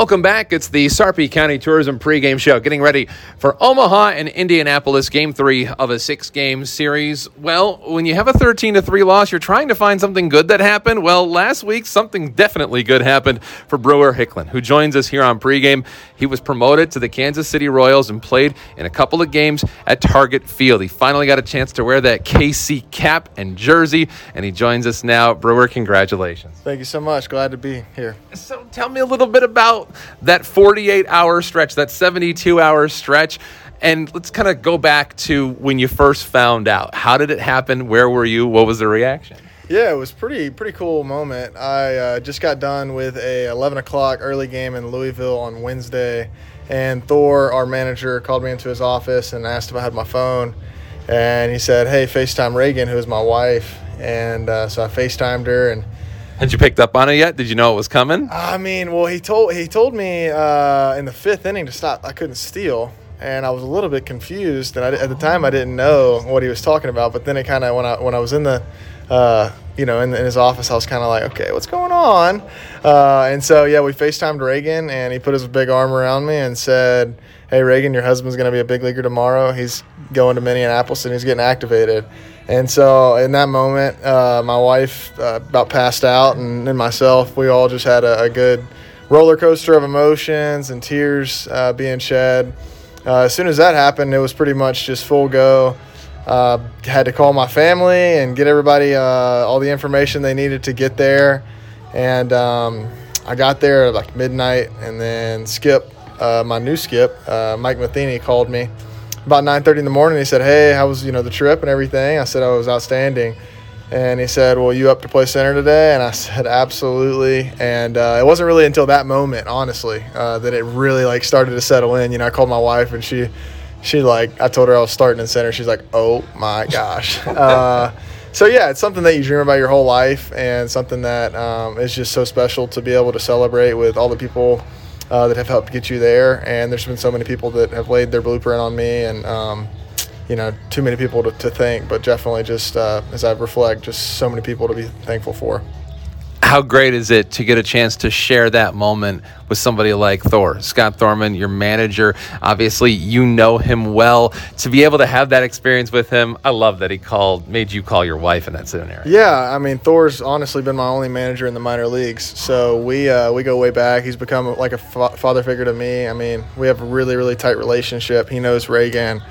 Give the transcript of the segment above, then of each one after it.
Welcome back. It's the Sarpy County Tourism pregame show. Getting ready for Omaha and Indianapolis, game three of a six game series. Well, when you have a 13 to 3 loss, you're trying to find something good that happened. Well, last week, something definitely good happened for Brewer Hicklin, who joins us here on pregame. He was promoted to the Kansas City Royals and played in a couple of games at Target Field. He finally got a chance to wear that KC cap and jersey, and he joins us now. Brewer, congratulations. Thank you so much. Glad to be here. So tell me a little bit about that 48 hour stretch, that 72 hour stretch. And let's kind of go back to when you first found out. How did it happen? Where were you? What was the reaction? Yeah, it was pretty pretty cool moment. I uh, just got done with a 11 o'clock early game in Louisville on Wednesday, and Thor, our manager, called me into his office and asked if I had my phone, and he said, "Hey, Facetime Reagan, who is my wife," and uh, so I Facetimed her and had you picked up on it yet? Did you know it was coming? I mean, well, he told he told me uh, in the fifth inning to stop. I couldn't steal, and I was a little bit confused. And I, at the time, I didn't know what he was talking about. But then it kind of when I when I was in the uh, you know in, in, his office, I was kind of like, okay, what's going on? Uh, and so yeah, we Facetimed Reagan, and he put his big arm around me and said, "Hey, Reagan, your husband's going to be a big leaguer tomorrow. He's going to Minneapolis and he's getting activated." And so in that moment, uh, my wife uh, about passed out, and, and, myself, we all just had a, a, good roller coaster of emotions and tears uh, being shed. Uh, as soon as that happened, it was pretty much just full go. Uh, had to call my family and get everybody uh, all the information they needed to get there. And um, I got there at like midnight, and then Skip, my new Skip, Mike Matheny, called me about 9:30 in the morning. He said, "Hey, how was you know the trip and everything?" I said, "I was outstanding." And he said, "Well, you up to play center today?" And I said, "Absolutely." And uh, it wasn't really until that moment, honestly, uh, that it really like started to settle in. You know, I called my wife and she, she like I told her I was starting in center. She's like, "Oh my gosh." uh, so yeah, it's something that you dream about your whole life, and something that um, is just so special to be able to celebrate with all the people uh, that have helped get you there. And there's been so many people that have laid their blueprint on me, and um, you know, too many people to, to thank. But definitely, just uh, as I reflect, just so many people to be thankful for how great is it to get a chance to share that moment with somebody like Thor, Scott Thorman, your manager? Obviously, you know him well. To be able to have that experience with him, I love that he called, made you call your wife in that scenario. Yeah, I mean, Thor's honestly been my only manager in the minor leagues, so we uh, we go way back. He's become like a fa- father figure to me. I mean, we have a really really tight relationship. He knows Reagan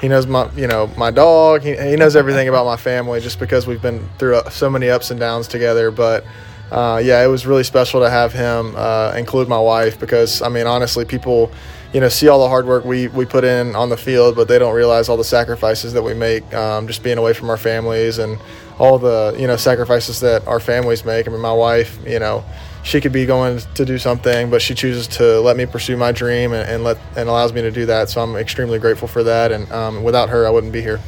he knows my you know my dog he, he knows everything about my family just because we've been through so many ups and downs together but uh, yeah, it was really special to have him uh, include my wife because I mean, honestly, people, you know, see all the hard work we, we put in on the field, but they don't realize all the sacrifices that we make um, just being away from our families and all the you know sacrifices that our families make. I mean, my wife, you know, she could be going to do something, but she chooses to let me pursue my dream and, and let and allows me to do that. So I'm extremely grateful for that. And um, without her, I wouldn't be here.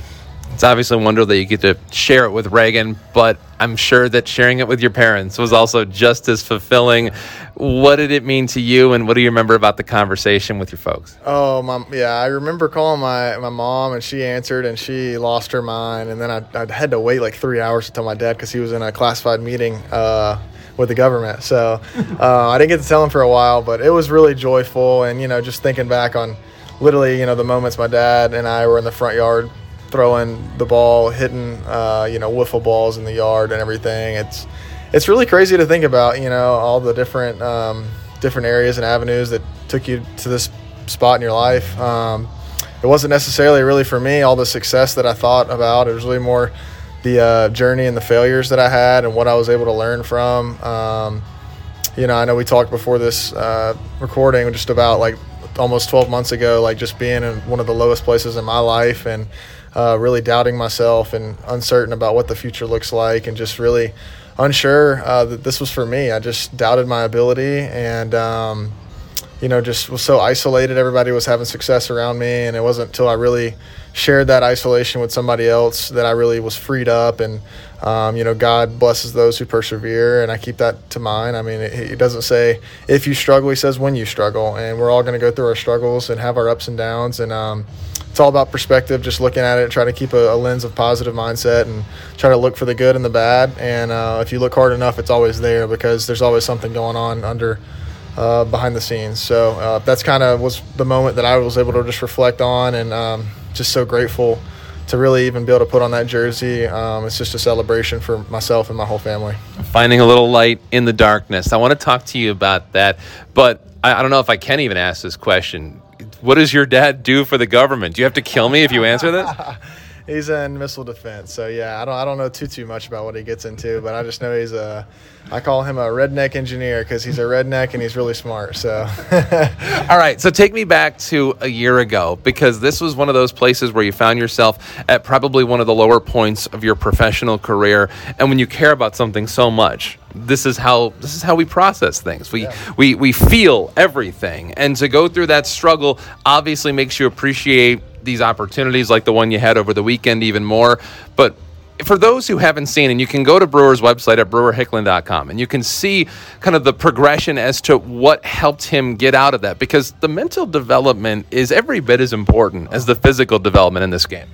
It's obviously wonderful that you get to share it with Reagan, but I'm sure that sharing it with your parents was also just as fulfilling. What did it mean to you, and what do you remember about the conversation with your folks? Oh, my, yeah, I remember calling my, my mom, and she answered, and she lost her mind. And then I, I had to wait like three hours to tell my dad because he was in a classified meeting uh, with the government. So uh, I didn't get to tell him for a while, but it was really joyful. And, you know, just thinking back on literally, you know, the moments my dad and I were in the front yard throwing the ball, hitting uh, you know wiffle balls in the yard and everything. It's it's really crazy to think about. You know all the different um, different areas and avenues that took you to this spot in your life. Um, it wasn't necessarily really for me all the success that I thought about. It was really more the uh, journey and the failures that I had and what I was able to learn from. Um, you know, I know we talked before this uh, recording just about like almost 12 months ago, like just being in one of the lowest places in my life and uh, really doubting myself and uncertain about what the future looks like, and just really unsure uh, that this was for me. I just doubted my ability and. Um, you know, just was so isolated. Everybody was having success around me, and it wasn't until I really shared that isolation with somebody else that I really was freed up. And um, you know, God blesses those who persevere, and I keep that to mind. I mean, it, it doesn't say if you struggle; He says when you struggle, and we're all going to go through our struggles and have our ups and downs. And um, it's all about perspective, just looking at it, trying to keep a, a, lens of positive mindset and try to look for the good and the bad. And uh, if you look hard enough, it's always there because there's always something going on under uh, behind the scenes. So uh, that's kind of was the moment that I was able to just reflect on, and um, just so grateful to really even be able to put on that jersey. Um, it's just a celebration for myself and my whole family. Finding a little light in the darkness. I want to talk to you about that, but I, I don't know if I can even ask this question. What does your dad do for the government? Do you have to kill me if you answer this? he's in missile defense. So yeah, I don't I don't know too too much about what he gets into, but I just know he's a I call him a redneck engineer because he's a redneck and he's really smart. So all right, so take me back to a year ago because this was one of those places where you found yourself at probably one of the lower points of your professional career, and when you care about something so much, this is how this is how we process things. We yeah. we we feel everything, and to go through that struggle obviously makes you appreciate these opportunities like the one you had over the weekend even more. But for those who haven't seen, and you can go to Brewer's website at brewerhicklin.com and you can see kind of the progression as to what helped him get out of that because the mental development is every bit as important as the physical development in this game.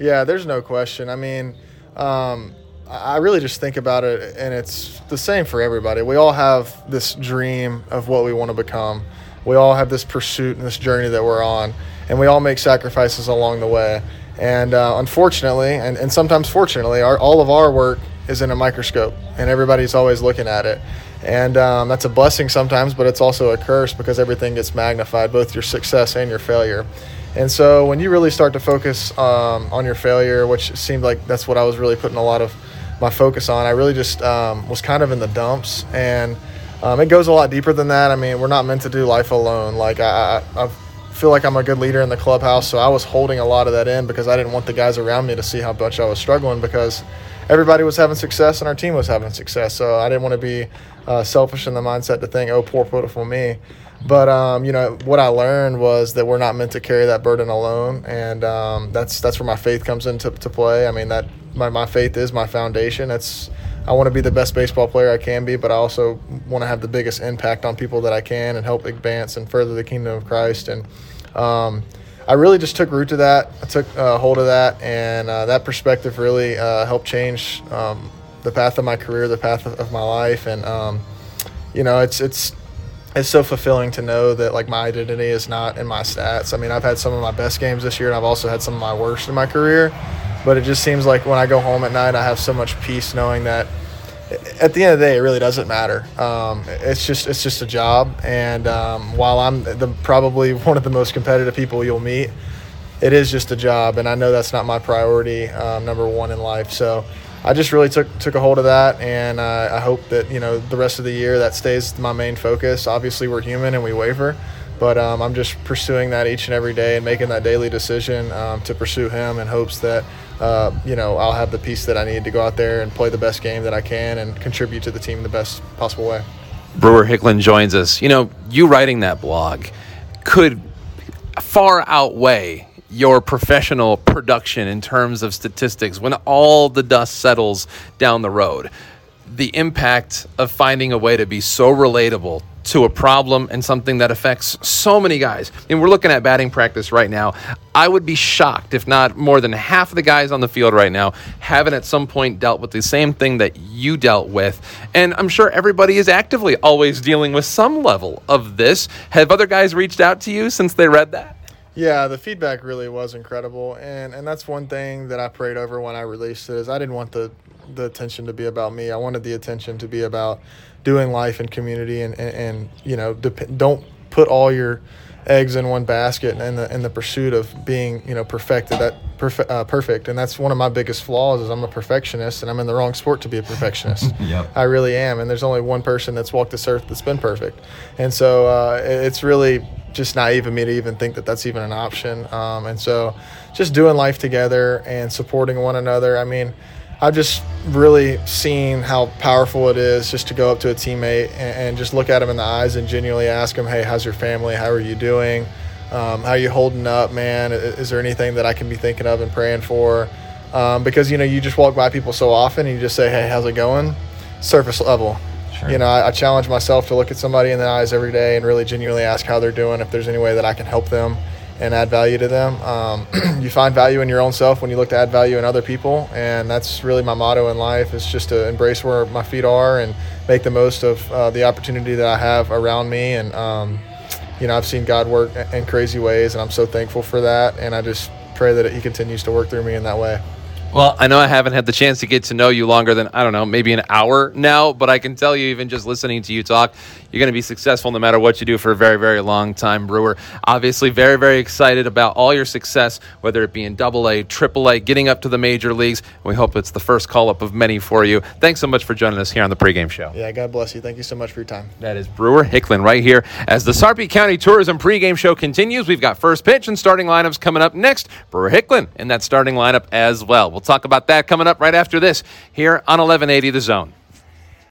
Yeah, there's no question. I mean, um, I really just think about it, and it's the same for everybody. We all have this dream of what we want to become. We all have this pursuit and this journey that we're on and we all make sacrifices along the way. And uh, unfortunately, and, and sometimes fortunately, our, all of our work is in a microscope, and everybody's always looking at it. And um, that's a blessing sometimes, but it's also a curse because everything gets magnified, both your success and your failure. And so when you really start to focus um, on your failure, which seemed like that's what I was really putting a lot of my focus on, I really just um, was kind of in the dumps. And um, it goes a lot deeper than that. I mean, we're not meant to do life alone. Like I, I've feel like I'm a good leader in the clubhouse, so I was holding a lot of that in because I didn't want the guys around me to see how much I was struggling because everybody was having success and our team was having success. So I didn't want to be uh, selfish in the mindset to think, oh, poor, pitiful me. But um, you know what I learned was that we're not meant to carry that burden alone, and um, that's that's where my faith comes into to play. I mean that my, my faith is my foundation. It's I want to be the best baseball player I can be, but I also want to have the biggest impact on people that I can and help advance and further the kingdom of Christ. And um, I really just took root to that. I took uh, hold of that, and uh, that perspective really uh, helped change um, the path of my career, the path of, my life, and um, you know, it's it's it's so fulfilling to know that like my identity is not in my stats. I mean, I've had some of my best games this year, and I've also had some of my worst in my career. But it just seems like when I go home at night, I have so much peace knowing that at the end of the day, it really doesn't matter. Um, it's just it's just a job, and um, while I'm the, probably one of the most competitive people you'll meet, it is just a job, and I know that's not my priority um, number one in life. So I just really took took a hold of that, and uh, I hope that you know the rest of the year that stays my main focus. Obviously, we're human and we waver, but um, I'm just pursuing that each and every day and making that daily decision um, to pursue him in hopes that uh, you know, I'll have the peace that I need to go out there and play the best game that I can and contribute to the team in the best possible way. Brewer Hicklin joins us. You know, you writing that blog could far outweigh your professional production in terms of statistics when all the dust settles down the road. The impact of finding a way to be so relatable to a problem and something that affects so many guys. And we're looking at batting practice right now. I would be shocked if not more than half of the guys on the field right now haven't at some point dealt with the same thing that you dealt with. And I'm sure everybody is actively always dealing with some level of this. Have other guys reached out to you since they read that? Yeah, the feedback really was incredible, and and that's one thing that I prayed over when I released it. Is I didn't want the the attention to be about me. I wanted the attention to be about doing life in community and, and, and you know dep- don't put all your eggs in one basket in the in the pursuit of being you know perfected that perfect uh, perfect. And that's one of my biggest flaws is I'm a perfectionist and I'm in the wrong sport to be a perfectionist. Yep. I really am. And there's only one person that's walked this earth that's been perfect. And so uh, it's really just naive of me to even think that that's even an option. Um, and so just doing life together and supporting one another. I mean I've just really seen how powerful it is just to go up to a teammate and, and just look at him in the eyes and genuinely ask him, "Hey, how's your family? How are you doing? Um, how are you holding up, man? Is there anything that I can be thinking of and praying for?" Um, because you know you just walk by people so often and you just say, "Hey, how's it going?" Surface level. Sure. You know, I, I challenge myself to look at somebody in the eyes every day and really genuinely ask how they're doing, if there's any way that I can help them and add value to them. Um, you find value in your own self when you look to add value in other people, and that's really my motto in life: is just to embrace where my feet are and make the most of uh, the opportunity that I have around me. And, um, you know, I've seen God work in crazy ways, and I'm so thankful for that. And I just pray that He continues to work through me in that way. Well, I know I haven't had the chance to get to know you longer than, I don't know, maybe an hour now, but I can tell you, even just listening to you talk, you're going to be successful no matter what you do for a very, very long time, Brewer. Obviously, very, very excited about all your success, whether it be in double A, triple A, getting up to the major leagues. We hope it's the first call up of many for you. Thanks so much for joining us here on the pregame show. Yeah, God bless you. Thank you so much for your time. That is Brewer Hicklin right here. As the Sarpy County Tourism pregame show continues, we've got first pitch and starting lineups coming up next. Brewer Hicklin in that starting lineup as well. We'll talk about that coming up right after this here on 1180 The Zone.